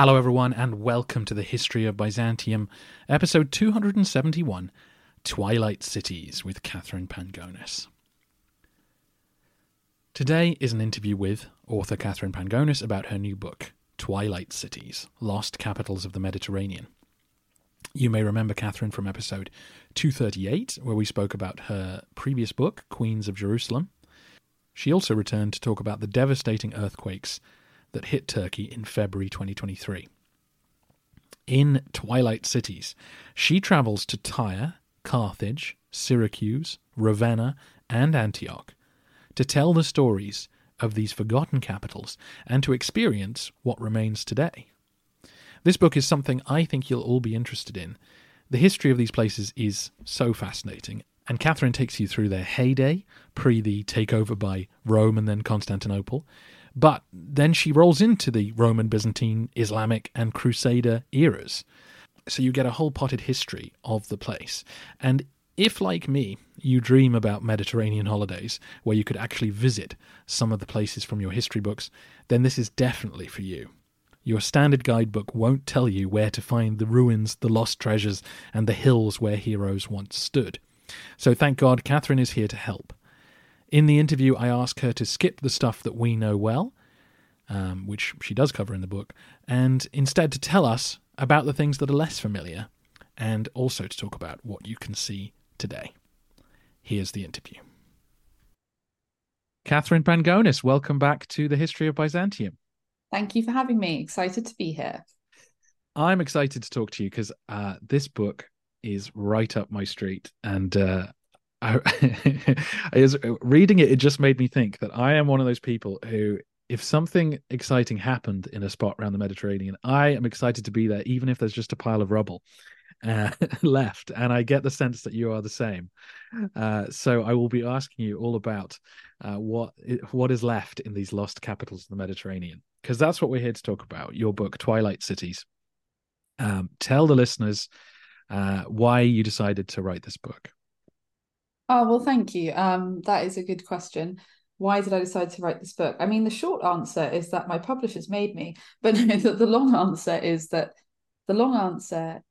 Hello, everyone, and welcome to the History of Byzantium, episode 271 Twilight Cities with Katherine Pangonis. Today is an interview with author Katherine Pangonis about her new book, Twilight Cities Lost Capitals of the Mediterranean. You may remember Katherine from episode 238, where we spoke about her previous book, Queens of Jerusalem. She also returned to talk about the devastating earthquakes that hit Turkey in February 2023. In Twilight Cities, she travels to Tyre, Carthage, Syracuse, Ravenna, and Antioch to tell the stories of these forgotten capitals and to experience what remains today. This book is something I think you'll all be interested in. The history of these places is so fascinating, and Katherine takes you through their heyday, pre the takeover by Rome and then Constantinople, but then she rolls into the Roman, Byzantine, Islamic, and Crusader eras. So you get a whole potted history of the place. And if, like me, you dream about Mediterranean holidays where you could actually visit some of the places from your history books, then this is definitely for you. Your standard guidebook won't tell you where to find the ruins, the lost treasures, and the hills where heroes once stood. So thank God Katherine is here to help. In the interview, I ask her to skip the stuff that we know well, um, which she does cover in the book, and instead to tell us about the things that are less familiar, and also to talk about what you can see today. Here's the interview. Katherine Pangonis, welcome back to the History of Byzantium. Thank you for having me. Excited to be here. I'm excited to talk to you because uh, this book is right up my street, and uh, I, I was reading it. It just made me think that I am one of those people who, if something exciting happened in a spot around the Mediterranean, I am excited to be there, even if there's just a pile of rubble uh, left. And I get the sense that you are the same. Uh, so I will be asking you all about uh, what what is left in these lost capitals of the Mediterranean, because that's what we're here to talk about. Your book, Twilight Cities. Um, tell the listeners uh, why you decided to write this book. Oh, well, thank you. Um, that is a good question. Why did I decide to write this book? I mean, the short answer is that my publishers made me, but the, the long answer is that the long answer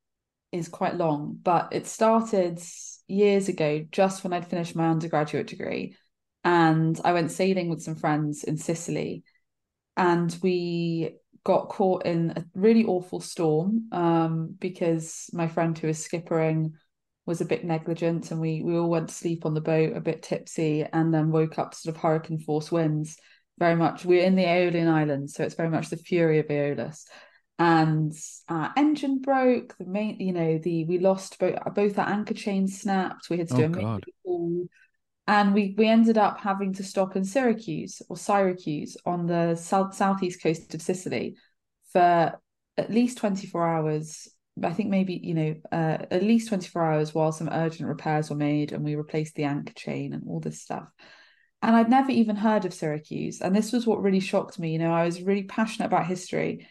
is quite long, but it started years ago, just when I'd finished my undergraduate degree. And I went sailing with some friends in Sicily. And we got caught in a really awful storm um, because my friend who was skippering was a bit negligent and we we all went to sleep on the boat a bit tipsy and then woke up sort of hurricane force winds. Very much we're in the Aeolian Islands so it's very much the fury of Aeolus. And our engine broke the main you know the we lost both both our anchor chains snapped we had to oh, do oh, a call. And we we ended up having to stop in Syracuse or Syracuse on the south southeast coast of Sicily for at least 24 hours I think maybe you know uh, at least 24 hours while some urgent repairs were made and we replaced the anchor chain and all this stuff. And I'd never even heard of Syracuse, and this was what really shocked me. You know, I was really passionate about history,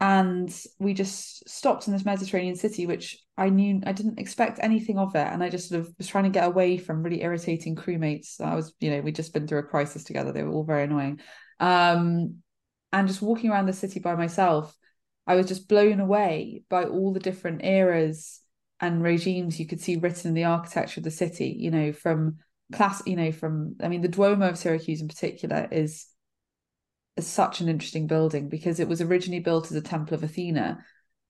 and we just stopped in this Mediterranean city, which I knew I didn't expect anything of it, and I just sort of was trying to get away from really irritating crewmates. I was, you know, we'd just been through a crisis together; they were all very annoying. Um, and just walking around the city by myself, I was just blown away by all the different eras and regimes you could see written in the architecture of the city. You know, from class, you know, from I mean, the Duomo of Syracuse in particular is is such an interesting building because it was originally built as a temple of Athena.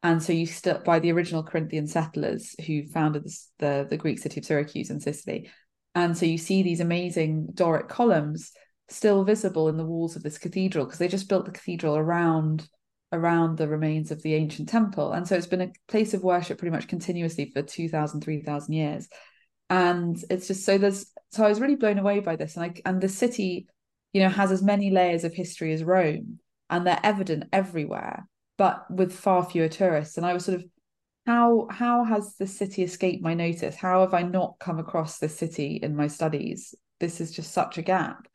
And so you stood by the original Corinthian settlers who founded this, the, the Greek city of Syracuse in Sicily. And so you see these amazing Doric columns still visible in the walls of this cathedral because they just built the cathedral around around the remains of the ancient temple. And so it's been a place of worship pretty much continuously for 2,000, 3,000 years. And it's just so there's, so I was really blown away by this. And I, and the city you know, has as many layers of history as Rome, and they're evident everywhere, but with far fewer tourists. And I was sort of, how how has the city escaped my notice? How have I not come across this city in my studies? This is just such a gap.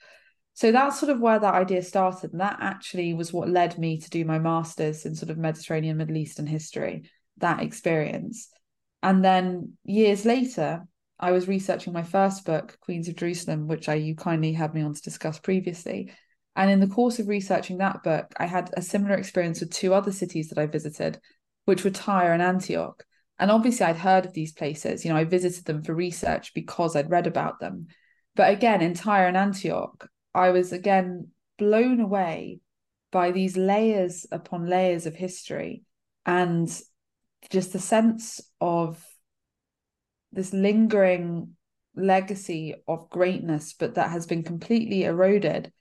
So that's sort of where that idea started. And that actually was what led me to do my master's in sort of Mediterranean Middle Eastern history, that experience. And then years later, I was researching my first book, Queens of Jerusalem, which I you kindly had me on to discuss previously. And in the course of researching that book, I had a similar experience with two other cities that I visited, which were Tyre and Antioch. And obviously, I'd heard of these places. You know, I visited them for research because I'd read about them. But again, in Tyre and Antioch, I was again blown away by these layers upon layers of history and just the sense of this lingering legacy of greatness, but that has been completely eroded,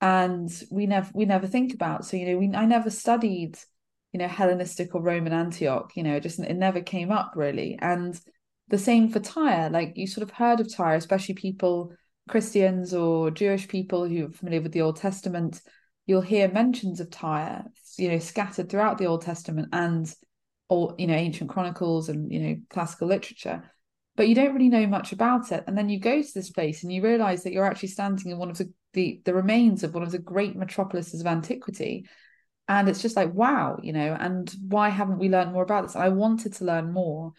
and we never we never think about. So you know, we I never studied, you know, Hellenistic or Roman Antioch. You know, just it never came up really, and the same for Tyre. Like you sort of heard of Tyre, especially people Christians or Jewish people who are familiar with the Old Testament. You'll hear mentions of Tyre, you know, scattered throughout the Old Testament and or you know ancient chronicles and you know classical literature but you don't really know much about it. And then you go to this place and you realize that you're actually standing in one of the, the, the remains of one of the great metropolises of antiquity. And it's just like, wow, you know, and why haven't we learned more about this? I wanted to learn more.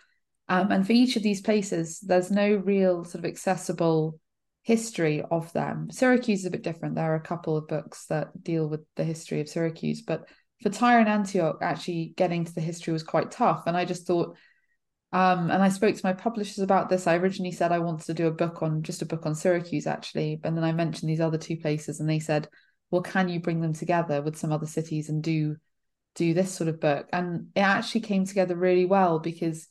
Um, and for each of these places, there's no real sort of accessible history of them. Syracuse is a bit different. There are a couple of books that deal with the history of Syracuse, but for Tyre and Antioch, actually getting to the history was quite tough. And I just thought, um, and I spoke to my publishers about this. I originally said I wanted to do a book on just a book on Syracuse, actually. And then I mentioned these other two places, and they said, Well, can you bring them together with some other cities and do do this sort of book? And it actually came together really well because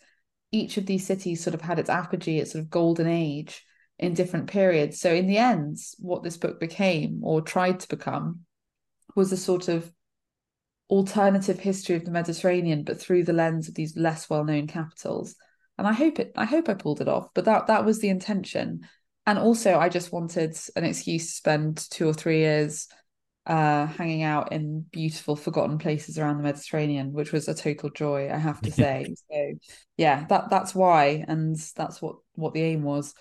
each of these cities sort of had its apogee, its sort of golden age in different periods. So in the end, what this book became or tried to become was a sort of alternative history of the Mediterranean, but through the lens of these less well-known capitals. And I hope it I hope I pulled it off, but that that was the intention. And also I just wanted an excuse to spend two or three years uh, hanging out in beautiful forgotten places around the Mediterranean, which was a total joy, I have to say. so yeah, that that's why and that's what what the aim was.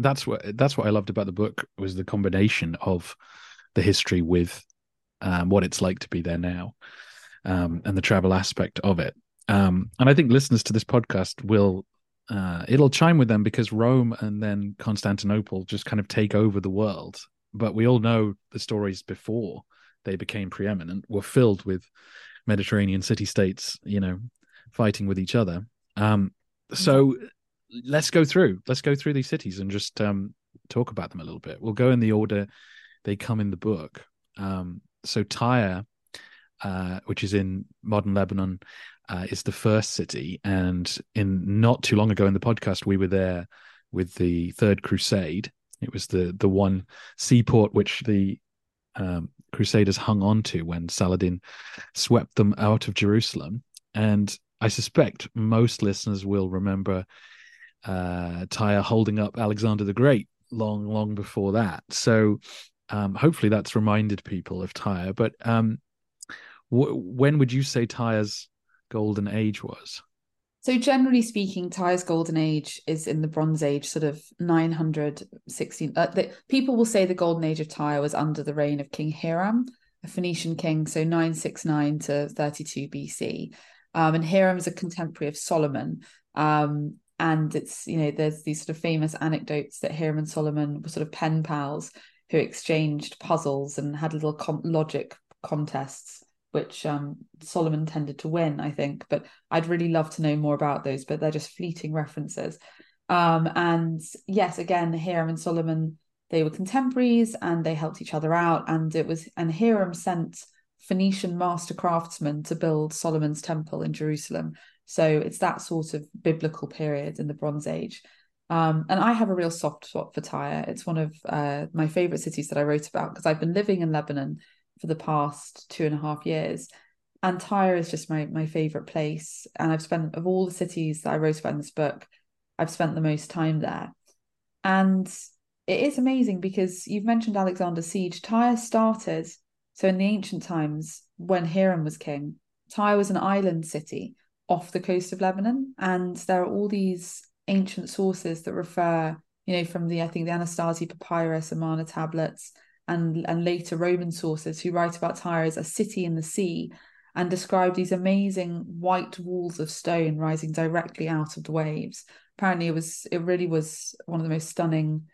That's what that's what I loved about the book was the combination of the history with um, what it's like to be there now, um, and the travel aspect of it. Um, and I think listeners to this podcast will uh, it'll chime with them because Rome and then Constantinople just kind of take over the world. But we all know the stories before they became preeminent were filled with Mediterranean city states, you know, fighting with each other. Um, so mm-hmm. Let's go through let's go through these cities and just um, talk about them a little bit. We'll go in the order they come in the book. Um, so Tyre, uh, which is in modern Lebanon, uh, is the first city. And in not too long ago in the podcast, we were there with the Third Crusade. It was the the one seaport which the um, Crusaders hung on to when Saladin swept them out of Jerusalem. And I suspect most listeners will remember uh, Tyre holding up Alexander the Great long, long before that. So um, hopefully that's reminded people of Tyre. But um, w- when would you say Tyre's golden age was? So generally speaking, Tyre's golden age is in the Bronze Age, sort of 916. Uh, the, people will say the golden age of Tyre was under the reign of King Hiram, a Phoenician king, so 969 to 32 BC. Um, and Hiram is a contemporary of Solomon. Um, and it's, you know, there's these sort of famous anecdotes that Hiram and Solomon were sort of pen pals who exchanged puzzles and had little com- logic contests, which um, Solomon tended to win, I think. But I'd really love to know more about those, but they're just fleeting references. Um, and yes, again, Hiram and Solomon they were contemporaries and they helped each other out. And it was, and Hiram sent Phoenician master craftsmen to build Solomon's temple in Jerusalem. So it's that sort of biblical period in the Bronze Age. Um, and I have a real soft spot for Tyre. It's one of uh, my favorite cities that I wrote about because I've been living in Lebanon for the past two and a half years. And Tyre is just my my favorite place. And I've spent of all the cities that I wrote about in this book, I've spent the most time there. And it is amazing because you've mentioned Alexander's siege. Tyre started so in the ancient times when Hiram was king, Tyre was an island city off the coast of Lebanon, and there are all these ancient sources that refer, you know, from the I think the Anastasi papyrus, Amarna tablets, and and later Roman sources who write about Tyre as a city in the sea and describe these amazing white walls of stone rising directly out of the waves. Apparently, it was it really was one of the most stunning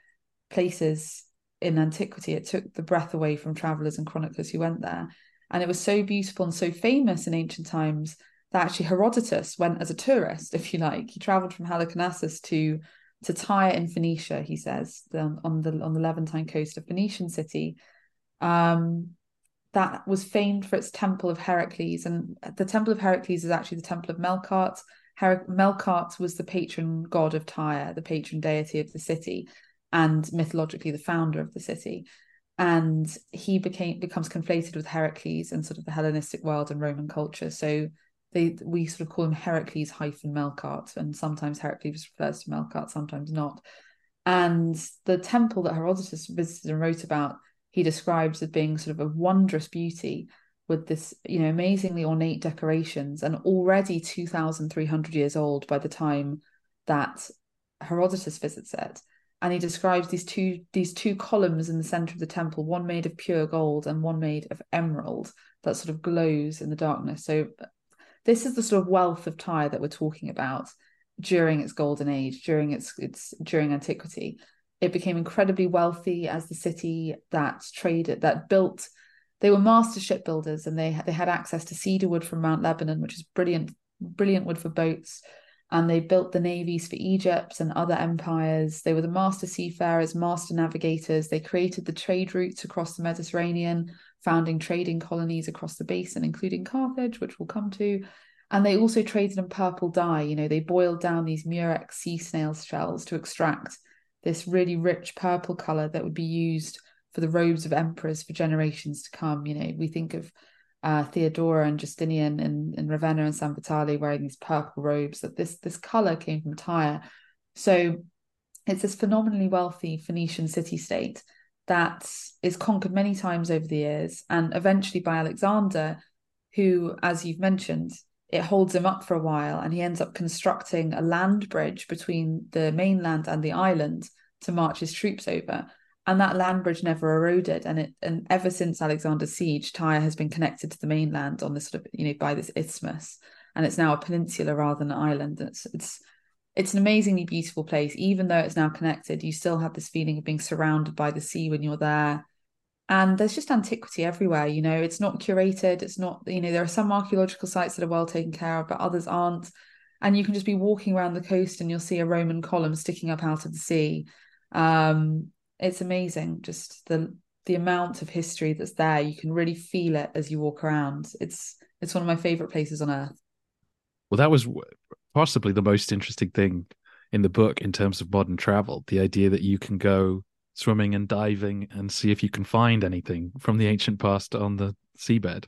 places in antiquity. It took the breath away from travelers and chroniclers who went there. And it was so beautiful and so famous in ancient times that actually Herodotus went as a tourist, if you like. He traveled from Halicarnassus to to Tyre in Phoenicia, he says, on the on the Levantine coast, a Phoenician city. Um, that was famed for its temple of Heracles. And the temple of Heracles is actually the temple of Melkart. Her- Melkart was the patron god of Tyre, the patron deity of the city and mythologically the founder of the city. And he became becomes conflated with Heracles and sort of the Hellenistic world and Roman culture. So they we sort of call him Heracles hyphen Melkart, and sometimes Heracles refers to Melkart, sometimes not. And the temple that Herodotus visited and wrote about, he describes as being sort of a wondrous beauty with this, you know, amazingly ornate decorations, and already two thousand three hundred years old by the time that Herodotus visits it and he describes these two these two columns in the center of the temple one made of pure gold and one made of emerald that sort of glows in the darkness. So this is the sort of wealth of Tyre that we're talking about during its golden age during its its during antiquity. It became incredibly wealthy as the city that traded that built they were master shipbuilders and they they had access to cedar wood from Mount Lebanon which is brilliant brilliant wood for boats and they built the navies for Egypt and other empires. They were the master seafarers, master navigators. They created the trade routes across the Mediterranean, founding trading colonies across the basin, including Carthage, which we'll come to. And they also traded in purple dye. You know, they boiled down these murex sea snail shells to extract this really rich purple color that would be used for the robes of emperors for generations to come. You know, we think of uh, Theodora and Justinian in, in Ravenna and San Vitale wearing these purple robes, that this this color came from Tyre. So it's this phenomenally wealthy Phoenician city state that is conquered many times over the years and eventually by Alexander, who, as you've mentioned, it holds him up for a while and he ends up constructing a land bridge between the mainland and the island to march his troops over and that land bridge never eroded. And it and ever since alexander's siege tyre has been connected to the mainland on this sort of you know by this isthmus. And it's now a peninsula rather than an island. It's it's it's an amazingly beautiful place. Even though it's now connected you still have this feeling of being surrounded by the sea when you're there. And there's just antiquity everywhere you know. It's not curated. It's not you know there are some archaeological sites that are well taken care of but others aren't. And you can just be walking around the coast and you'll see a roman column sticking up out of the sea. Um, it's amazing just the the amount of history that's there. You can really feel it as you walk around. It's it's one of my favorite places on earth. Well that was possibly the most interesting thing in the book in terms of modern travel the idea that you can go swimming and diving and see if you can find anything from the ancient past on the seabed.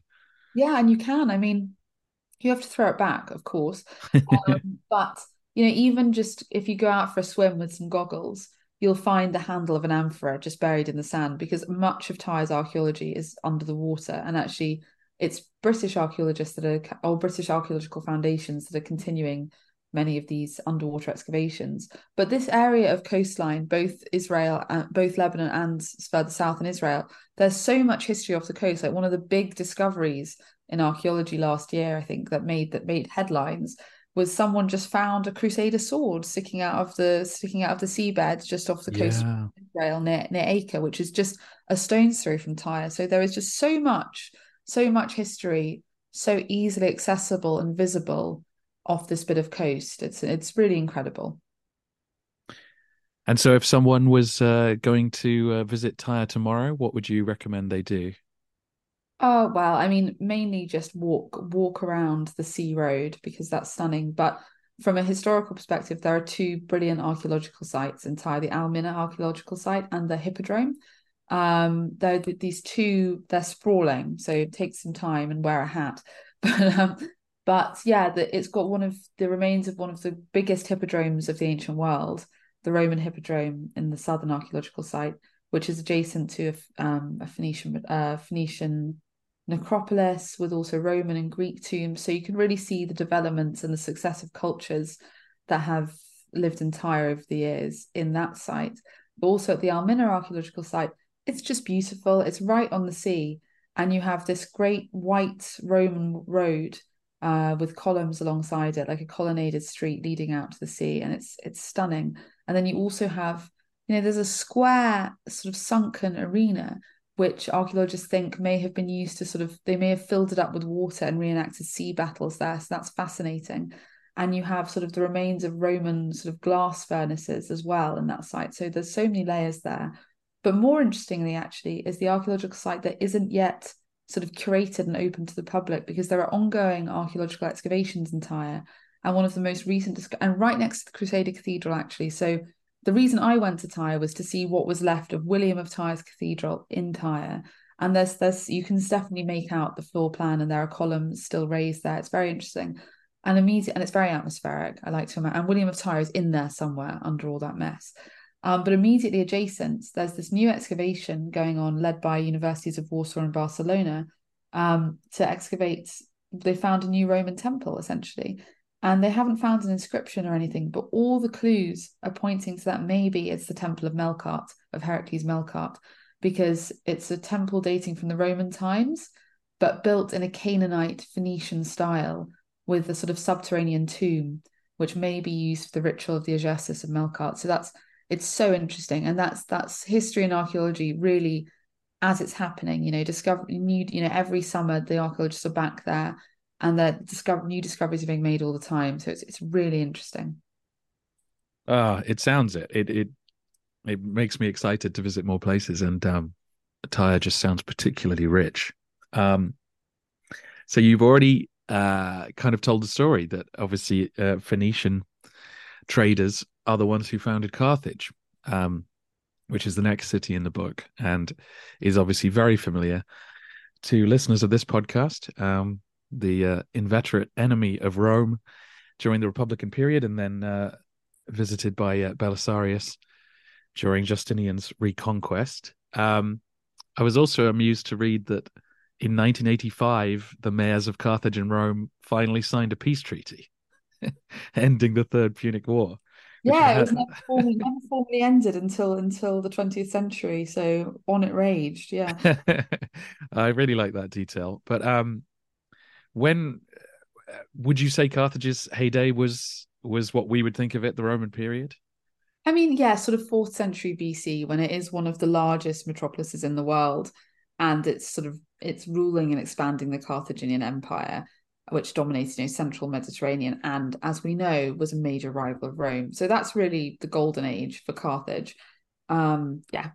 Yeah and you can. I mean you have to throw it back of course. Um, but you know even just if you go out for a swim with some goggles you'll find the handle of an amphora just buried in the sand because much of Tyre's archaeology is under the water. And actually, it's British archaeologists that are, or British archaeological foundations that are continuing many of these underwater excavations. But this area of coastline, both Israel, and both Lebanon and further south in Israel, there's so much history off the coast. Like one of the big discoveries in archaeology last year, I think that made that made headlines was someone just found a crusader sword sticking out of the sticking out of the seabed just off the coast yeah. of Israel near near Acre, which is just a stone's throw from Tyre. So there is just so much, so much history, so easily accessible and visible off this bit of coast. It's it's really incredible. And so, if someone was uh, going to uh, visit Tyre tomorrow, what would you recommend they do? Oh well, I mean, mainly just walk walk around the sea road because that's stunning. But from a historical perspective, there are two brilliant archaeological sites in Tyre: the Al archaeological site and the Hippodrome. Um, they're these two. They're sprawling, so take some time and wear a hat. But um, but yeah, the, it's got one of the remains of one of the biggest hippodromes of the ancient world, the Roman Hippodrome in the southern archaeological site, which is adjacent to a, um, a Phoenician uh, Phoenician necropolis with also Roman and Greek tombs. So you can really see the developments and the successive cultures that have lived in Tyre over the years in that site. But also at the Al Mina archaeological site, it's just beautiful. It's right on the sea, and you have this great white Roman road uh, with columns alongside it, like a colonnaded street leading out to the sea, and it's it's stunning. And then you also have, you know, there's a square sort of sunken arena which archaeologists think may have been used to sort of they may have filled it up with water and reenacted sea battles there. So that's fascinating. And you have sort of the remains of Roman sort of glass furnaces as well in that site. So there's so many layers there. But more interestingly, actually, is the archaeological site that isn't yet sort of curated and open to the public because there are ongoing archaeological excavations in Tyre, and one of the most recent and right next to the Crusader Cathedral actually. So the reason I went to Tyre was to see what was left of William of Tyre's Cathedral in Tyre. And there's there's you can definitely make out the floor plan and there are columns still raised there. It's very interesting. And immediate and it's very atmospheric. I like to imagine. And William of Tyre is in there somewhere under all that mess. Um, but immediately adjacent, there's this new excavation going on, led by universities of Warsaw and Barcelona, um, to excavate. They found a new Roman temple, essentially, and they haven't found an inscription or anything. But all the clues are pointing to that maybe it's the Temple of Melkart, of Heracles Melkart, because it's a temple dating from the Roman times, but built in a Canaanite Phoenician style with a sort of subterranean tomb, which may be used for the ritual of the Egersis of Melkart. So that's it's so interesting and that's that's history and archaeology really as it's happening you know discover new you know every summer the archaeologists are back there and that discover new discoveries are being made all the time. So it's it's really interesting. Uh it sounds it. It it, it makes me excited to visit more places and um Tyre just sounds particularly rich. Um so you've already uh kind of told the story that obviously uh, phoenician traders are the ones who founded Carthage, um, which is the next city in the book, and is obviously very familiar to listeners of this podcast. Um, the uh, inveterate enemy of Rome during the Republican period, and then uh, visited by uh, Belisarius during Justinian's reconquest. Um, I was also amused to read that in 1985, the mayors of Carthage and Rome finally signed a peace treaty, ending the Third Punic War yeah, it was never formally, never formally ended until until the 20th century. So on it raged. Yeah. I really like that detail. But um when would you say Carthage's heyday was was what we would think of it, the Roman period? I mean, yeah, sort of fourth century BC, when it is one of the largest metropolises in the world, and it's sort of it's ruling and expanding the Carthaginian Empire which dominated you know, central Mediterranean and, as we know, was a major rival of Rome. So that's really the golden age for Carthage. Um, yeah.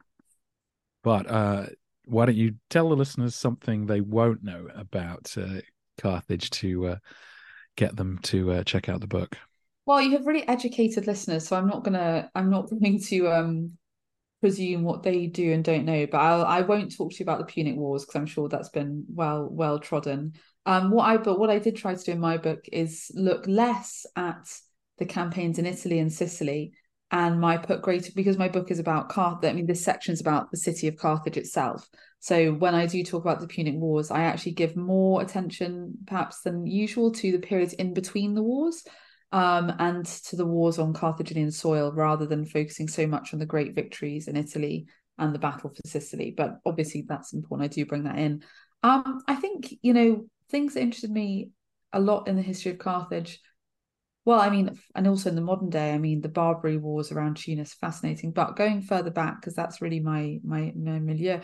But uh, why don't you tell the listeners something they won't know about uh, Carthage to uh, get them to uh, check out the book? Well, you have really educated listeners, so I'm not gonna I'm not going to um presume what they do and don't know, but I'll I won't talk to you about the Punic Wars because I'm sure that's been well well trodden. Um, what I but what I did try to do in my book is look less at the campaigns in Italy and Sicily, and my put greater because my book is about Carthage. I mean, this section is about the city of Carthage itself. So when I do talk about the Punic Wars, I actually give more attention, perhaps than usual, to the periods in between the wars. um, and to the wars on Carthaginian soil rather than focusing so much on the great victories in Italy and the battle for Sicily. But obviously, that's important. I do bring that in. Um, I think, you know, things that interested me a lot in the history of Carthage. Well, I mean, and also in the modern day, I mean, the Barbary Wars around Tunis, fascinating. But going further back, because that's really my my my milieu,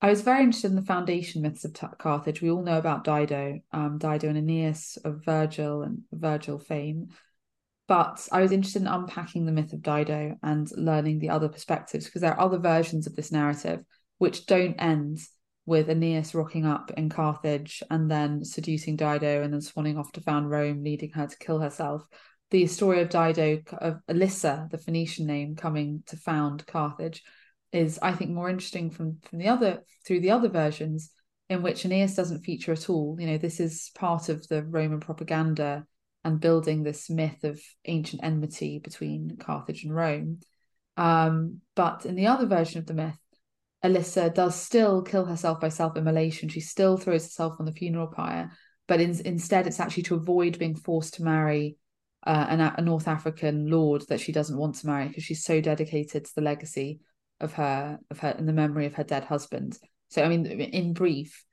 I was very interested in the foundation myths of Carthage. We all know about Dido, um, Dido and Aeneas of Virgil and Virgil fame. But I was interested in unpacking the myth of Dido and learning the other perspectives because there are other versions of this narrative which don't end with Aeneas rocking up in Carthage and then seducing Dido and then swanning off to found Rome, leading her to kill herself. The story of Dido, of Elissa, the Phoenician name, coming to found Carthage, is I think more interesting from from the other through the other versions in which Aeneas doesn't feature at all. You know, this is part of the Roman propaganda and building this myth of ancient enmity between Carthage and Rome. Um, but in the other version of the myth, Elissa does still kill herself by self-immolation. She still throws herself on the funeral pyre, but in, instead it's actually to avoid being forced to marry uh, an, a North African lord that she doesn't want to marry because she's so dedicated to the legacy of her of her in the memory of her dead husband. So I mean, in brief,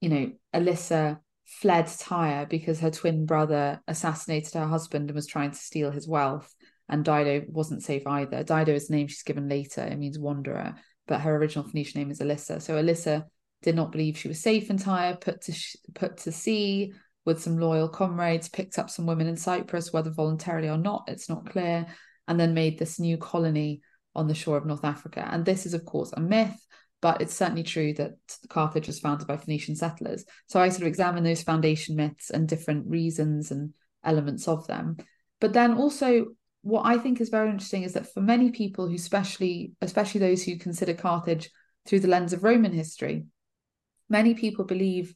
you know, Elissa fled Tyre because her twin brother assassinated her husband and was trying to steal his wealth. And Dido wasn't safe either. Dido is the name she's given later. It means wanderer, but her original Phoenician name is Elissa. So Elissa did not believe she was safe in Tyre, put to sh- put to sea with some loyal comrades, picked up some women in Cyprus, whether voluntarily or not, it's not clear, and then made this new colony on the shore of North Africa. And this is, of course, a myth, but it's certainly true that Carthage was founded by Phoenician settlers. So I sort of examine those foundation myths and different reasons and elements of them. But then also, what I think is very interesting is that for many people who, especially, especially those who consider Carthage through the lens of Roman history, many people believe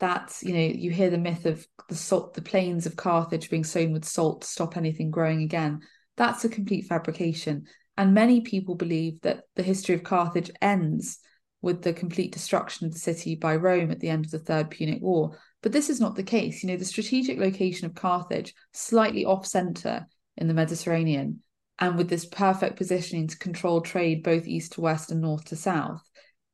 that you know you hear the myth of the salt the plains of carthage being sown with salt to stop anything growing again that's a complete fabrication and many people believe that the history of Carthage ends with the complete destruction of the city by Rome at the end of the Third Punic War. But this is not the case. You know, the strategic location of Carthage, slightly off center in the Mediterranean, and with this perfect positioning to control trade both east to west and north to south.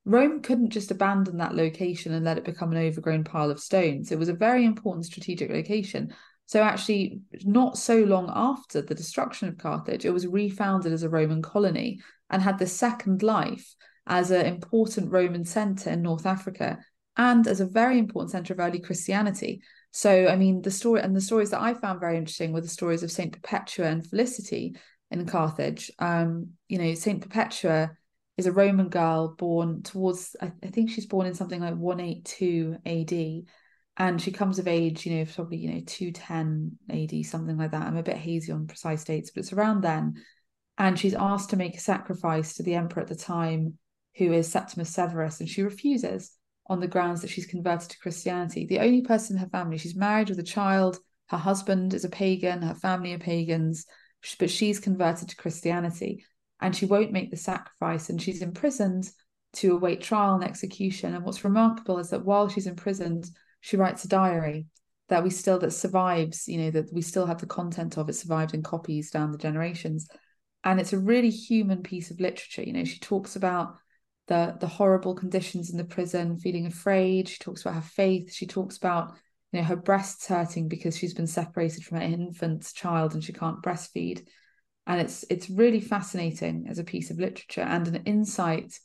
Rome couldn't just abandon that location and let it become an overgrown pile of stones. It was a very important strategic location. So, actually, not so long after the destruction of Carthage, it was refounded as a Roman colony and had the second life as an important Roman center in North Africa and as a very important center of early Christianity. So, I mean, the story and the stories that I found very interesting were the stories of Saint Perpetua and Felicity in Carthage. Um, you know, Saint Perpetua is a Roman girl born towards, I, I think she's born in something like 182 AD and she comes of age, you know, probably you know two ten AD, something like that. I'm a bit hazy on precise dates, but it's around then. And she's asked to make a sacrifice to the emperor at the time, who is Septimus Severus, and she refuses on the grounds that she's converted to Christianity. The only person in her family, she's married with a child. Her husband is a pagan. Her family are pagans, but she's converted to Christianity, and she won't make the sacrifice, and she's imprisoned to await trial and execution. And what's remarkable is that while she's imprisoned she writes a diary that we still that survives you know that we still have the content of it survived in copies down the generations and it's a really human piece of literature you know she talks about the the horrible conditions in the prison feeling afraid she talks about her faith she talks about you know her breasts hurting because she's been separated from her infant child and she can't breastfeed and it's it's really fascinating as a piece of literature and an insight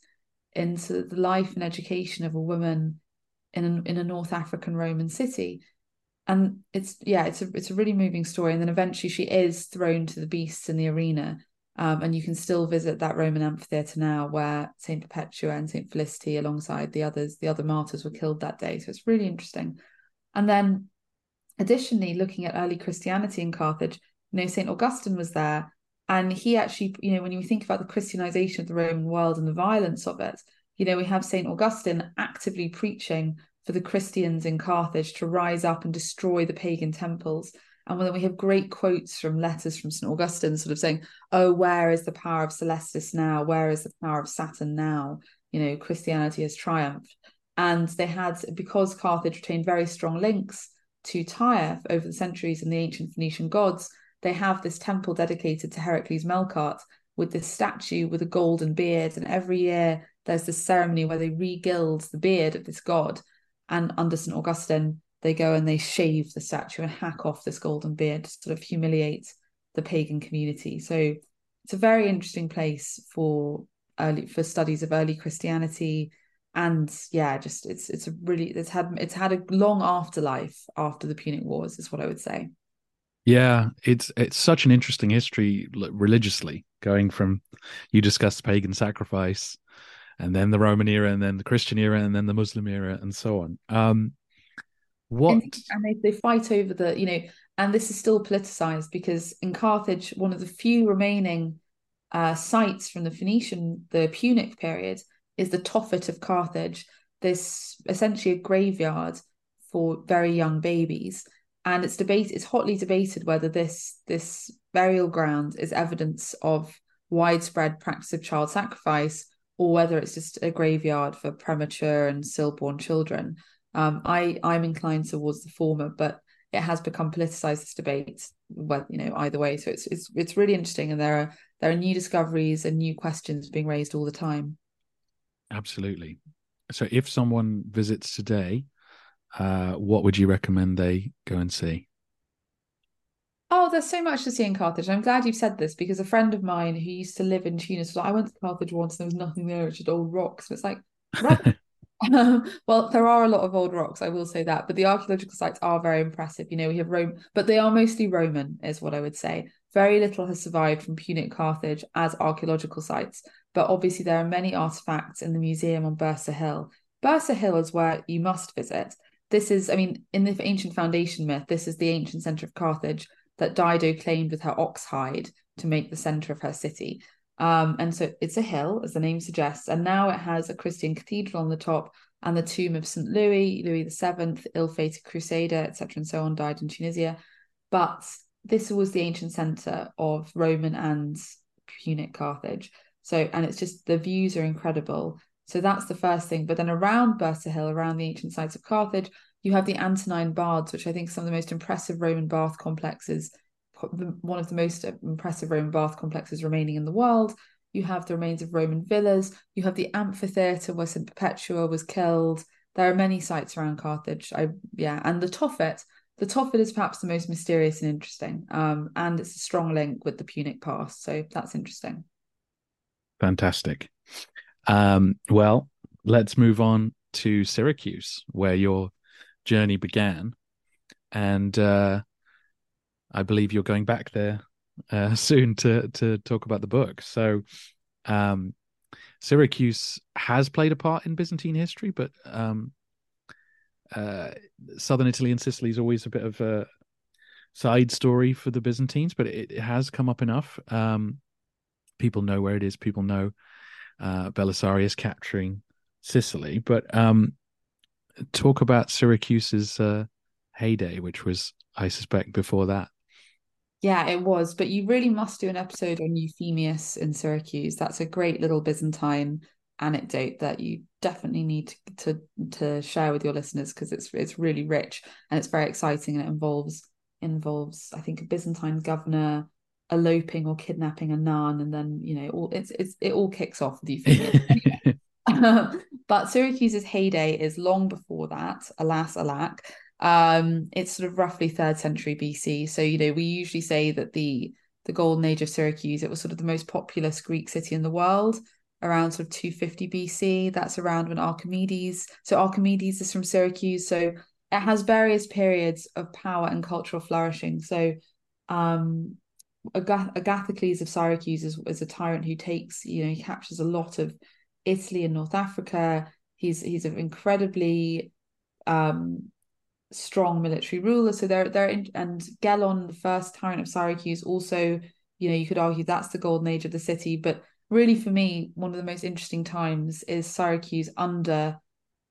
into the life and education of a woman in a, in a North African Roman city. And it's yeah, it's a it's a really moving story. And then eventually she is thrown to the beasts in the arena. Um, and you can still visit that Roman amphitheatre now where Saint Perpetua and Saint Felicity, alongside the others, the other martyrs were killed that day. So it's really interesting. And then additionally, looking at early Christianity in Carthage, you know, Saint Augustine was there. And he actually, you know, when you think about the Christianization of the Roman world and the violence of it, you know, we have St. Augustine actively preaching for the Christians in Carthage to rise up and destroy the pagan temples. And then we have great quotes from letters from St. Augustine, sort of saying, Oh, where is the power of Celestis now? Where is the power of Saturn now? You know, Christianity has triumphed. And they had, because Carthage retained very strong links to Tyre over the centuries and the ancient Phoenician gods, they have this temple dedicated to Heracles Melkart with this statue with a golden beard. And every year there's this ceremony where they regild the beard of this god. And under St. Augustine, they go and they shave the statue and hack off this golden beard to sort of humiliate the pagan community. So it's a very interesting place for early for studies of early Christianity. And yeah, just it's it's a really it's had it's had a long afterlife after the Punic Wars, is what I would say. Yeah, it's it's such an interesting history religiously, going from you discussed pagan sacrifice, and then the Roman era, and then the Christian era, and then the Muslim era, and so on. Um, what and, and they, they fight over the you know, and this is still politicized because in Carthage, one of the few remaining uh, sites from the Phoenician, the Punic period, is the Tophet of Carthage. This essentially a graveyard for very young babies and it's debate it's hotly debated whether this this burial ground is evidence of widespread practice of child sacrifice or whether it's just a graveyard for premature and stillborn children um, i i'm inclined towards the former but it has become politicized this debate well you know either way so it's it's it's really interesting and there are there are new discoveries and new questions being raised all the time absolutely so if someone visits today uh, what would you recommend they go and see? Oh, there's so much to see in Carthage. I'm glad you've said this because a friend of mine who used to live in Tunis was like, I went to Carthage once and there was nothing there, it's just old rocks. And it's like, right. well, there are a lot of old rocks, I will say that, but the archaeological sites are very impressive. You know, we have Rome, but they are mostly Roman, is what I would say. Very little has survived from Punic Carthage as archaeological sites, but obviously there are many artifacts in the museum on Byrsa Hill. Byrsa Hill is where you must visit this is, I mean, in the ancient foundation myth, this is the ancient center of Carthage that Dido claimed with her ox hide to make the center of her city. Um, and so it's a hill, as the name suggests, and now it has a Christian cathedral on the top and the tomb of St. Louis, Louis VII, ill-fated crusader, etc., and so on, died in Tunisia. But this was the ancient center of Roman and Punic Carthage. So, and it's just the views are incredible. So that's the first thing. But then around Byrsa Hill, around the ancient sites of Carthage, you have the Antonine Baths, which I think some of the most impressive Roman bath complexes, one of the most impressive Roman bath complexes remaining in the world. You have the remains of Roman villas. You have the amphitheatre where St. Perpetua was killed. There are many sites around Carthage. I yeah, and the Tophet. The Tophet is perhaps the most mysterious and interesting, um, and it's a strong link with the Punic past. So that's interesting. Fantastic. Um, well, let's move on to Syracuse, where your journey began. And uh, I believe you're going back there uh, soon to to talk about the book. So, um, Syracuse has played a part in Byzantine history, but um, uh, southern Italy and Sicily is always a bit of a side story for the Byzantines, but it, it has come up enough. Um, people know where it is. People know uh, Belisarius capturing Sicily. But um, talk about Syracuse's uh, heyday, which was, I suspect, before that. Yeah, it was. But you really must do an episode on Euphemius in Syracuse. That's a great little Byzantine anecdote that you definitely need to to, to share with your listeners because it's it's really rich and it's very exciting and it involves involves I think a Byzantine governor eloping or kidnapping a nun, and then you know all it's it's it all kicks off with Euphemia. but Syracuse's heyday is long before that. Alas, alack. Um, it's sort of roughly third century BC. So you know we usually say that the the golden age of Syracuse it was sort of the most populous Greek city in the world around sort of 250 BC. That's around when Archimedes. So Archimedes is from Syracuse. So it has various periods of power and cultural flourishing. So um, Agath- Agathocles of Syracuse is, is a tyrant who takes, you know, he captures a lot of Italy and North Africa. He's he's an incredibly um, strong military ruler. So they're they're in, and Gelon, the first tyrant of Syracuse, also, you know, you could argue that's the golden age of the city. But really, for me, one of the most interesting times is Syracuse under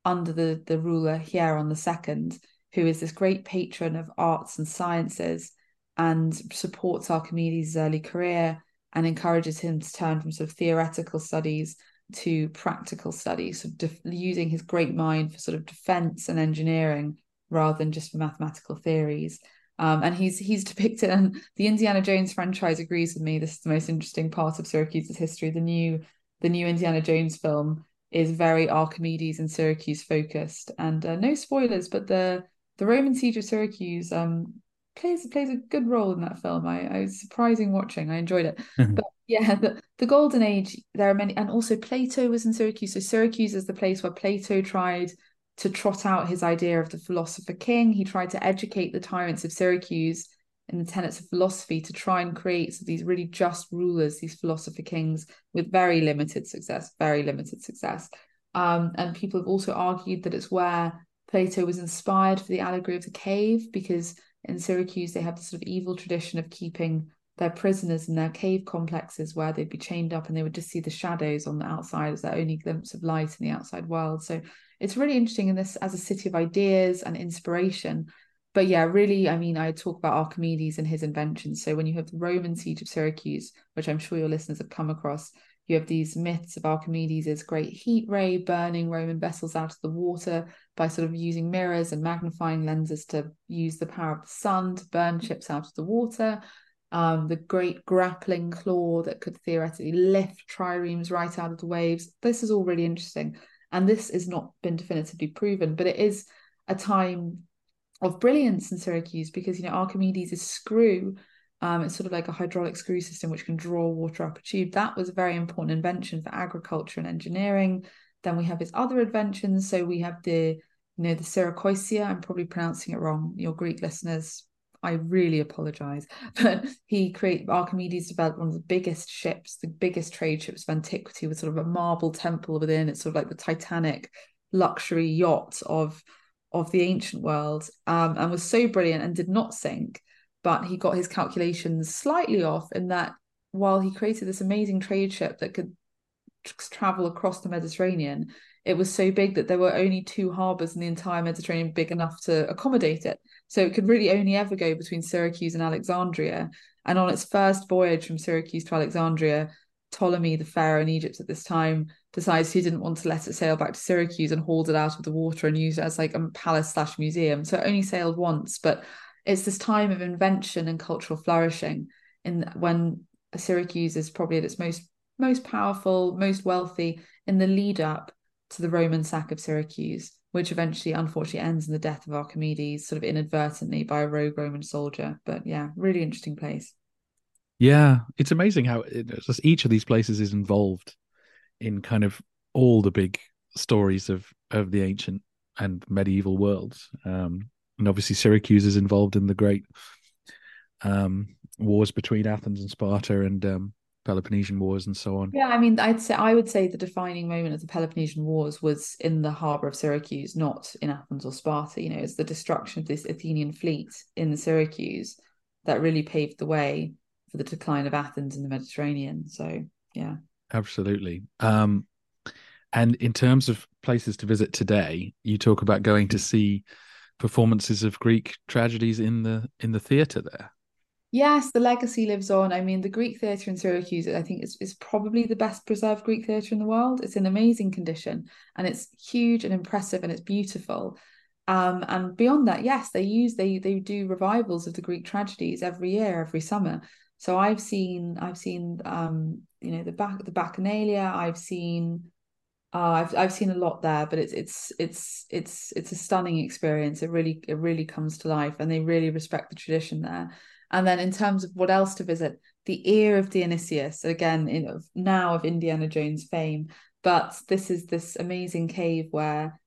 under the the ruler Hieron the second, who is this great patron of arts and sciences and supports Archimedes' early career and encourages him to turn from sort of theoretical studies to practical studies, sort of def- using his great mind for sort of defense and engineering rather than just for mathematical theories. Um, and he's he's depicted, and the Indiana Jones franchise agrees with me. This is the most interesting part of Syracuse's history. The new the new Indiana Jones film is very Archimedes and Syracuse focused, and uh, no spoilers, but the the Roman siege of Syracuse um, plays plays a good role in that film. I, I was surprising watching. I enjoyed it. but yeah, the, the golden age, there are many and also Plato was in Syracuse. So Syracuse is the place where Plato tried to trot out his idea of the philosopher king. He tried to educate the tyrants of Syracuse in the tenets of philosophy to try and create these really just rulers, these philosopher kings, with very limited success, very limited success. Um, and people have also argued that it's where Plato was inspired for the allegory of the cave, because in Syracuse they have this sort of evil tradition of keeping their prisoners in their cave complexes where they'd be chained up and they would just see the shadows on the outside as their only glimpse of light in the outside world. So it's really interesting in this as a city of ideas and inspiration. But yeah, really, I mean, I talk about Archimedes and his inventions. So when you have the Roman siege of Syracuse, which I'm sure your listeners have come across, you have these myths of Archimedes' great heat ray burning Roman vessels out of the water by sort of using mirrors and magnifying lenses to use the power of the sun to burn ships out of the water. Um, the great grappling claw that could theoretically lift triremes right out of the waves. This is all really interesting. And this has not been definitively proven, but it is a time of brilliance in Syracuse because, you know, Archimedes' screw, um, it's sort of like a hydraulic screw system which can draw water up a tube. That was a very important invention for agriculture and engineering. Then we have his other inventions. So we have the, you know, the Syracosia. I'm probably pronouncing it wrong. Your Greek listeners I really apologize. But he created Archimedes developed one of the biggest ships, the biggest trade ships of antiquity, with sort of a marble temple within. It's sort of like the Titanic luxury yacht of of the ancient world, um, and was so brilliant and did not sink. But he got his calculations slightly off in that while he created this amazing trade ship that could travel across the Mediterranean, it was so big that there were only two harbors in the entire Mediterranean big enough to accommodate it. So it could really only ever go between Syracuse and Alexandria. And on its first voyage from Syracuse to Alexandria, Ptolemy, the pharaoh in Egypt at this time, decides he didn't want to let it sail back to Syracuse and hauled it out of the water and used it as like a palace slash museum. So it only sailed once, but it's this time of invention and cultural flourishing in when Syracuse is probably at its most most powerful, most wealthy in the lead up to the Roman sack of Syracuse which eventually unfortunately ends in the death of Archimedes, sort of inadvertently by a rogue Roman soldier. But yeah, really interesting place. Yeah, it's amazing how it, just each of these places is involved in kind of all the big stories of of the ancient and medieval worlds. Um, and obviously, Syracuse is involved in the great um, wars between Athens and Sparta, and um, Peloponnesian Wars and so on. Yeah, I mean, I'd say I would say the defining moment of the Peloponnesian Wars was in the harbor of Syracuse, not in Athens or Sparta. You know, it's the destruction of this Athenian fleet in the Syracuse that really paved the way for the decline of Athens in the Mediterranean. So, yeah, absolutely. Um, and in terms of places to visit today, you talk about going to see performances of Greek tragedies in the in the theatre there. Yes, the legacy lives on. I mean, the Greek theatre in Syracuse, I think, is, is probably the best preserved Greek theatre in the world. It's in amazing condition and it's huge and impressive and it's beautiful. Um, and beyond that, yes, they use they they do revivals of the Greek tragedies every year, every summer. So I've seen I've seen um, you know the back the Bacchanalia. I've seen uh, I've I've seen a lot there, but it's it's it's it's it's a stunning experience. It really it really comes to life, and they really respect the tradition there. And then in terms of what else to visit, the ear of Dionysius, again, in, now of Indiana Jones fame. But this is this amazing cave where,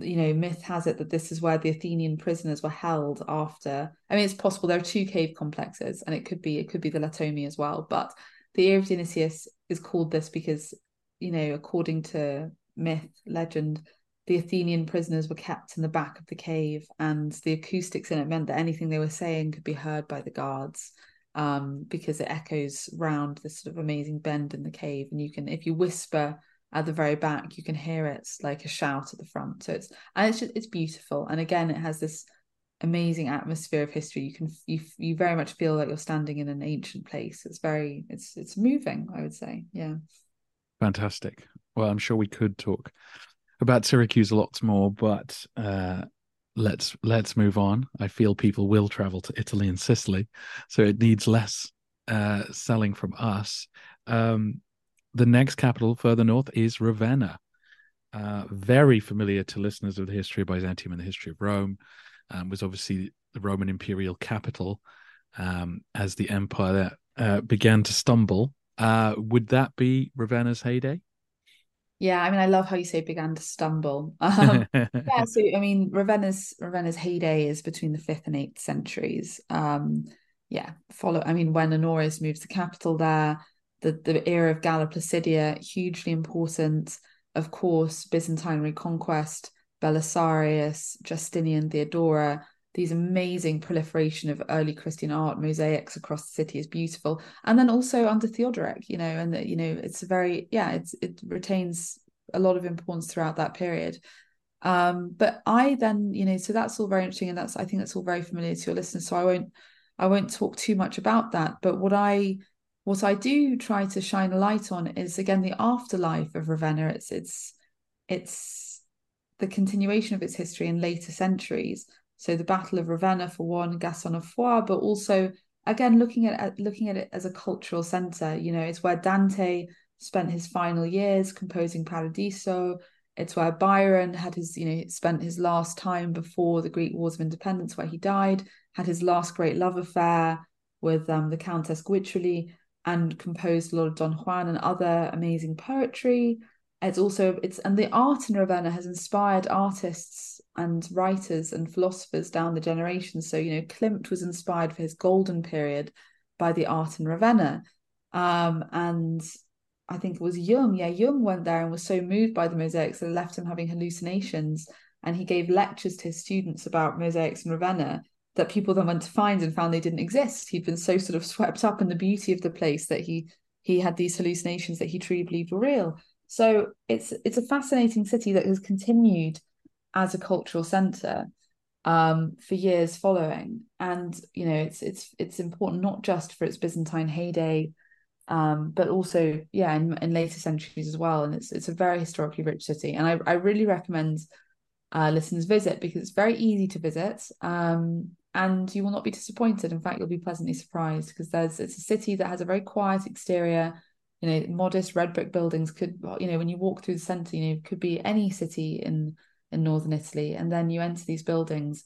you know, myth has it that this is where the Athenian prisoners were held after. I mean, it's possible there are two cave complexes, and it could be it could be the Latomi as well. But the ear of Dionysius is called this because, you know, according to myth, legend, the Athenian prisoners were kept in the back of the cave, and the acoustics in it meant that anything they were saying could be heard by the guards um, because it echoes round this sort of amazing bend in the cave. And you can, if you whisper at the very back, you can hear it like a shout at the front. So it's and it's just, it's beautiful. And again, it has this amazing atmosphere of history. You can you you very much feel like you're standing in an ancient place. It's very it's it's moving. I would say, yeah. Fantastic. Well, I'm sure we could talk about Syracuse a lot more, but uh, let's let's move on. I feel people will travel to Italy and Sicily, so it needs less uh, selling from us. Um, the next capital further north is Ravenna. Uh, very familiar to listeners of the history of Byzantium and the history of Rome. Um, was obviously the Roman imperial capital um, as the empire uh, began to stumble. Uh, would that be Ravenna's heyday? Yeah, I mean, I love how you say began to stumble. Um, yeah, so I mean, Ravenna's Ravenna's heyday is between the fifth and eighth centuries. Um, yeah, follow. I mean, when Honorius moves the capital there, the the era of Galla Placidia hugely important. Of course, Byzantine reconquest, Belisarius, Justinian, Theodora, these amazing proliferation of early Christian art mosaics across the city is beautiful. And then also under Theodoric, you know, and that you know, it's a very yeah, it's it retains a lot of importance throughout that period. Um, but I then, you know, so that's all very interesting, and that's I think that's all very familiar to your listeners. So I won't I won't talk too much about that. But what I what I do try to shine a light on is again the afterlife of Ravenna. It's it's it's the continuation of its history in later centuries so the Battle of Ravenna for one, Gaston of Foix, but also again looking at looking at it as a cultural center. You know, it's where Dante spent his final years composing Paradiso. It's where Byron had his, you know, spent his last time before the Greek Wars of Independence, where he died, had his last great love affair with um, the Countess Guiccioli, and composed a lot of Don Juan and other amazing poetry. It's also it's and the art in Ravenna has inspired artists and writers and philosophers down the generations. So, you know, Klimt was inspired for his golden period by the art in Ravenna. Um, and I think it was Jung. Yeah, Jung went there and was so moved by the mosaics that it left him having hallucinations. And he gave lectures to his students about mosaics in Ravenna that people then went to find and found they didn't exist. He'd been so sort of swept up in the beauty of the place that he he had these hallucinations that he truly believed were real. So it's it's a fascinating city that has continued as a cultural center um, for years following. And you know, it's it's it's important not just for its Byzantine heyday, um, but also yeah, in, in, later centuries as well. And it's it's a very historically rich city, and I I really recommend uh, listeners visit because it's very easy to visit. Um, and you will not be disappointed. In fact, you'll be pleasantly surprised because there's it's a city that has a very quiet exterior. You know, modest red brick buildings could, you know, when you walk through the center, you know, could be any city in in northern Italy, and then you enter these buildings,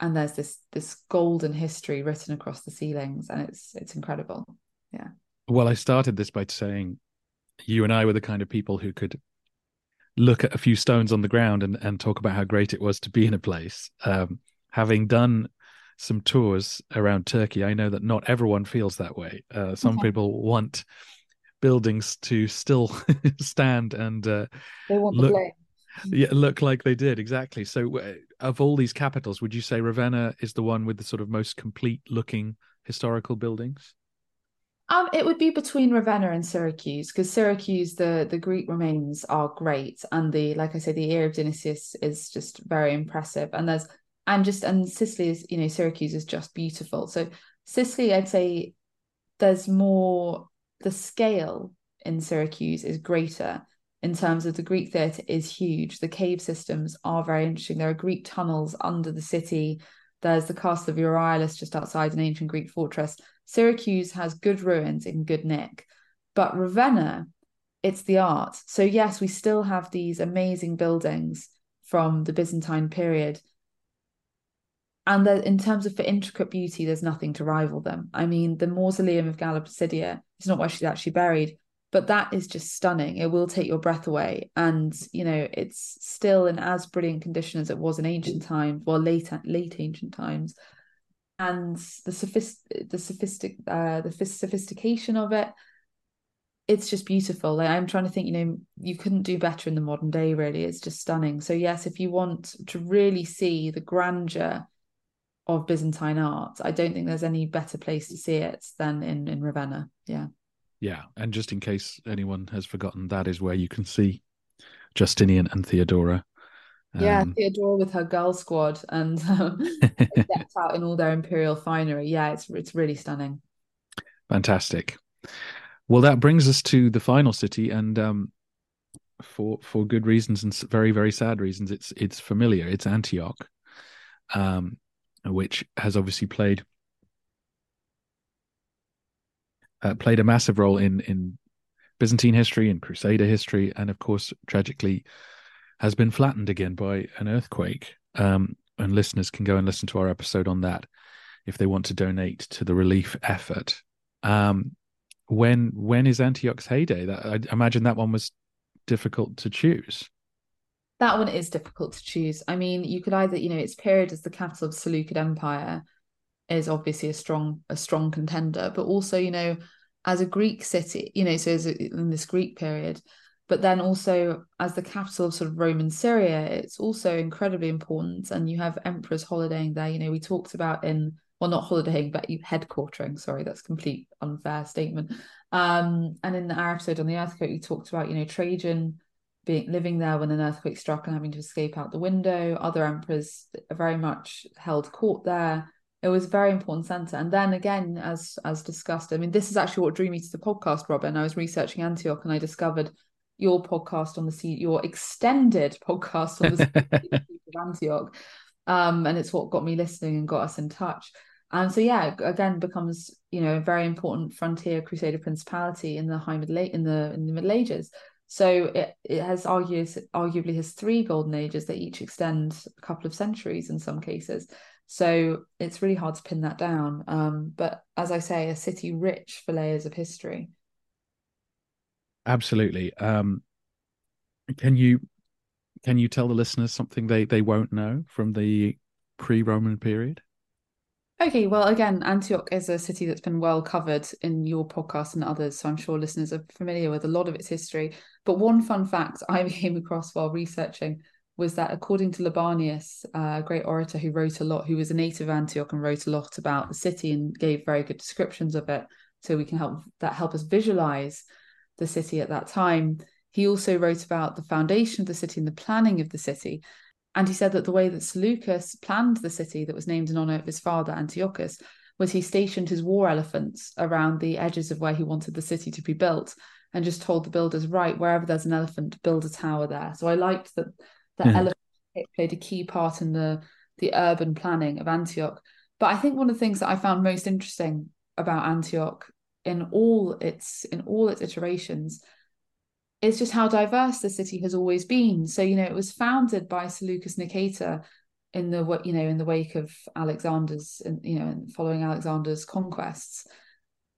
and there's this this golden history written across the ceilings, and it's it's incredible. Yeah. Well, I started this by saying you and I were the kind of people who could look at a few stones on the ground and, and talk about how great it was to be in a place. Um, having done some tours around Turkey, I know that not everyone feels that way. Uh, some okay. people want buildings to still stand and uh, they want look, the yeah, look like they did exactly. So, of all these capitals, would you say Ravenna is the one with the sort of most complete looking historical buildings? Um, it would be between Ravenna and Syracuse because Syracuse, the the Greek remains are great, and the like I say, the ear of Dionysius is just very impressive. And there's and just and Sicily is you know Syracuse is just beautiful. So Sicily, I'd say there's more the scale in Syracuse is greater in terms of the Greek theatre is huge. The cave systems are very interesting. There are Greek tunnels under the city. There's the castle of Euryalus just outside an ancient Greek fortress. Syracuse has good ruins in good nick, but Ravenna, it's the art. So yes, we still have these amazing buildings from the Byzantine period. And in terms of for intricate beauty, there's nothing to rival them. I mean, the mausoleum of Galla Placidia is not where she's actually buried, but that is just stunning. It will take your breath away. And you know it's still in as brilliant condition as it was in ancient times well late late ancient times. And the sophist the sophistic uh the sophistication of it it's just beautiful. Like, i'm trying to think you know you couldn't do better in the modern day really. It's just stunning. So yes if you want to really see the grandeur of byzantine art i don't think there's any better place to see it than in in ravenna yeah yeah, and just in case anyone has forgotten, that is where you can see Justinian and Theodora. Yeah, um, Theodora with her girl squad and um, decked out in all their imperial finery. Yeah, it's it's really stunning. Fantastic. Well, that brings us to the final city, and um, for for good reasons and very very sad reasons, it's it's familiar. It's Antioch. um, which has obviously played uh, played a massive role in in Byzantine history and Crusader history, and of course, tragically, has been flattened again by an earthquake. Um, and listeners can go and listen to our episode on that if they want to donate to the relief effort. Um, when when is Antioch's heyday? That I imagine that one was difficult to choose. That one is difficult to choose. I mean, you could either, you know, its period as the capital of Seleucid Empire is obviously a strong a strong contender, but also, you know, as a Greek city, you know, so a, in this Greek period, but then also as the capital of sort of Roman Syria, it's also incredibly important. And you have emperors holidaying there. You know, we talked about in well, not holidaying, but headquartering. Sorry, that's complete unfair statement. Um, and in our episode on the earthquake, we talked about you know Trajan being living there when an earthquake struck and having to escape out the window. Other emperors very much held court there. It was a very important center. And then again, as as discussed, I mean, this is actually what drew me to the podcast, Robin. I was researching Antioch and I discovered your podcast on the sea, your extended podcast on the of Antioch. Um, and it's what got me listening and got us in touch. And so yeah, again becomes you know a very important frontier crusader principality in the high middle in the in the Middle Ages. So it, it has argues arguably has three golden ages that each extend a couple of centuries in some cases. So it's really hard to pin that down. Um, but as I say, a city rich for layers of history. Absolutely. Um, can you can you tell the listeners something they they won't know from the pre-Roman period? Okay, well, again, Antioch is a city that's been well covered in your podcast and others, so I'm sure listeners are familiar with a lot of its history. But one fun fact I came across while researching was that according to Libanius, uh, a great orator who wrote a lot, who was a native of Antioch and wrote a lot about the city and gave very good descriptions of it, so we can help that help us visualize the city at that time. He also wrote about the foundation of the city and the planning of the city. And he said that the way that Seleucus planned the city that was named in honor of his father, Antiochus, was he stationed his war elephants around the edges of where he wanted the city to be built and just told the builders, right, wherever there's an elephant, build a tower there. So I liked that the mm. elephant played a key part in the the urban planning of Antioch. But I think one of the things that I found most interesting about Antioch in all its in all its iterations is just how diverse the city has always been. So, you know, it was founded by Seleucus Nicator in the you know in the wake of Alexander's you know following Alexander's conquests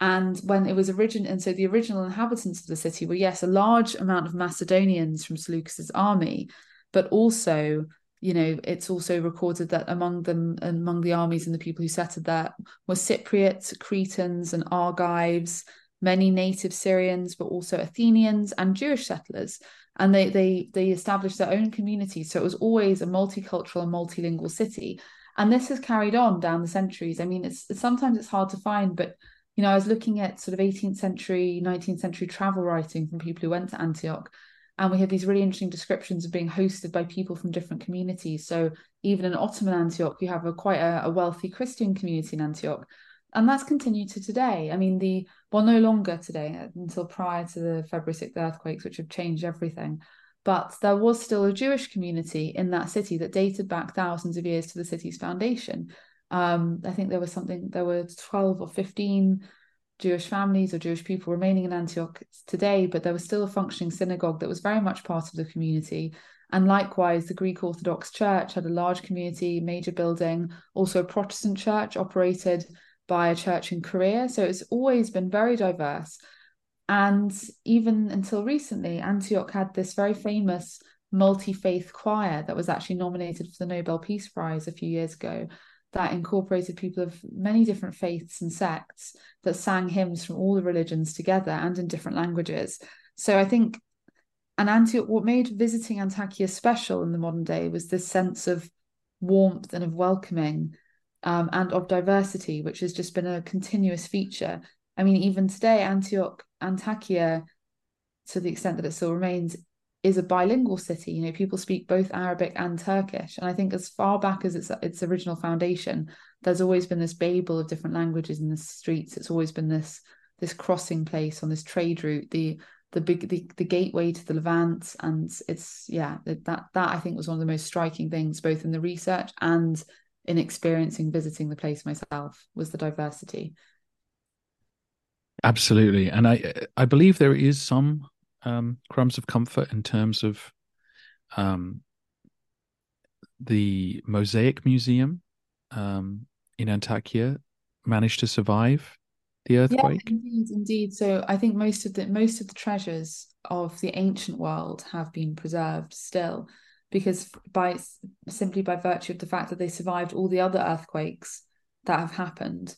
and when it was origin and so the original inhabitants of the city were yes a large amount of Macedonians from Seleucus's army but also you know it's also recorded that among them among the armies and the people who settled there were Cypriots Cretans and Argives many native Syrians, but also Athenians and Jewish settlers. And they they they established their own communities. So it was always a multicultural and multilingual city. And this has carried on down the centuries. I mean, it's, sometimes it's hard to find, but you know, I was looking at sort of 18th century, 19th century travel writing from people who went to Antioch. And we have these really interesting descriptions of being hosted by people from different communities. So even in Ottoman Antioch, you have a quite a, a wealthy Christian community in Antioch and that's continued to today. I mean, the well, no longer today uh, until prior to the February 6th earthquakes, which have changed everything. But there was still a Jewish community in that city that dated back thousands of years to the city's foundation. Um, I think there was something, there were 12 or 15 Jewish families or Jewish people remaining in Antioch today, but there was still a functioning synagogue that was very much part of the community. And likewise, the Greek Orthodox Church had a large community, major building, also a Protestant church operated by a church in Korea. So it's always been very diverse. And even until recently, Antioch had this very famous multi faith choir that was actually nominated for the Nobel Peace Prize a few years ago that incorporated people of many different faiths and sects that sang hymns from all the religions together and in different languages. So I think, and Antioch, what made visiting Antakya special in the modern day was this sense of warmth and of welcoming um, and of diversity, which has just been a continuous feature. I mean, even today, Antioch, Antakya, to the extent that it still remains, is a bilingual city. You know, people speak both Arabic and Turkish, and I think as far back as its its original foundation, there's always been this babel of different languages in the streets. It's always been this this crossing place on this trade route, the the big the, the gateway to the Levant, and it's yeah that that I think was one of the most striking things both in the research and in experiencing visiting the place myself was the diversity. Absolutely, and I I believe there is some um, crumbs of comfort in terms of um, the Mosaic Museum um, in Antakya managed to survive the earthquake. Yeah, indeed, indeed. So I think most of the most of the treasures of the ancient world have been preserved still, because by simply by virtue of the fact that they survived all the other earthquakes that have happened,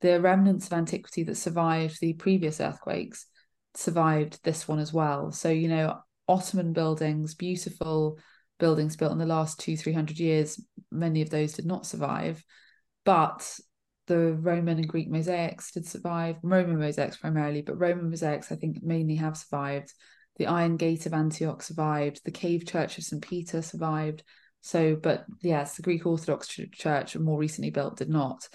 the remnants of antiquity that survived the previous earthquakes survived this one as well. So you know, Ottoman buildings, beautiful buildings built in the last two three hundred years, many of those did not survive, but the Roman and Greek mosaics did survive, Roman mosaics primarily, but Roman mosaics I think mainly have survived. The Iron Gate of Antioch survived. The Cave Church of St. Peter survived. So, but yes, the Greek Orthodox Church, more recently built, did not.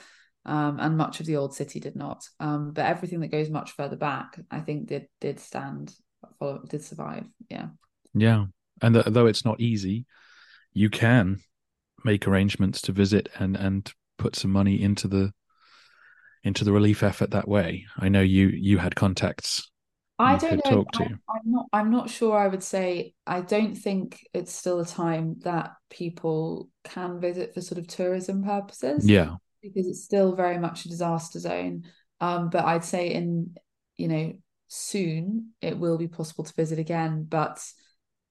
Um, and much of the old city did not. Um, but everything that goes much further back, I think, did did stand, did survive. Yeah. Yeah, and th- though it's not easy, you can make arrangements to visit and and put some money into the into the relief effort that way. I know you you had contacts. I don't know. I, am not. I'm not sure. I would say I don't think it's still a time that people can visit for sort of tourism purposes. Yeah, because it's still very much a disaster zone. Um, but I'd say in you know soon it will be possible to visit again. But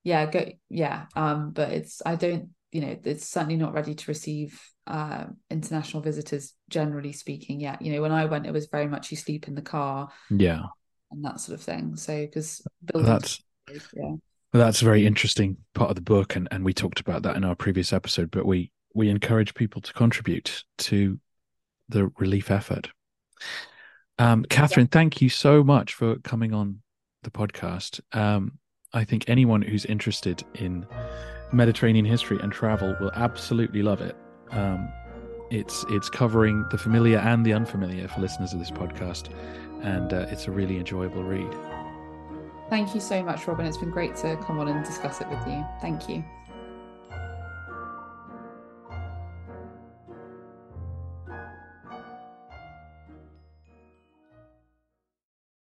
yeah, go yeah. Um, but it's I don't you know it's certainly not ready to receive uh, international visitors generally speaking yet you know when i went it was very much you sleep in the car yeah and that sort of thing. So because that's yeah. That's a very interesting part of the book and and we talked about that in our previous episode but we we encourage people to contribute to the relief effort. Um Katherine yeah. thank you so much for coming on the podcast. Um i think anyone who's interested in mediterranean history and travel will absolutely love it. Um, it's it's covering the familiar and the unfamiliar for listeners of this podcast, and uh, it's a really enjoyable read. Thank you so much, Robin. It's been great to come on and discuss it with you. Thank you.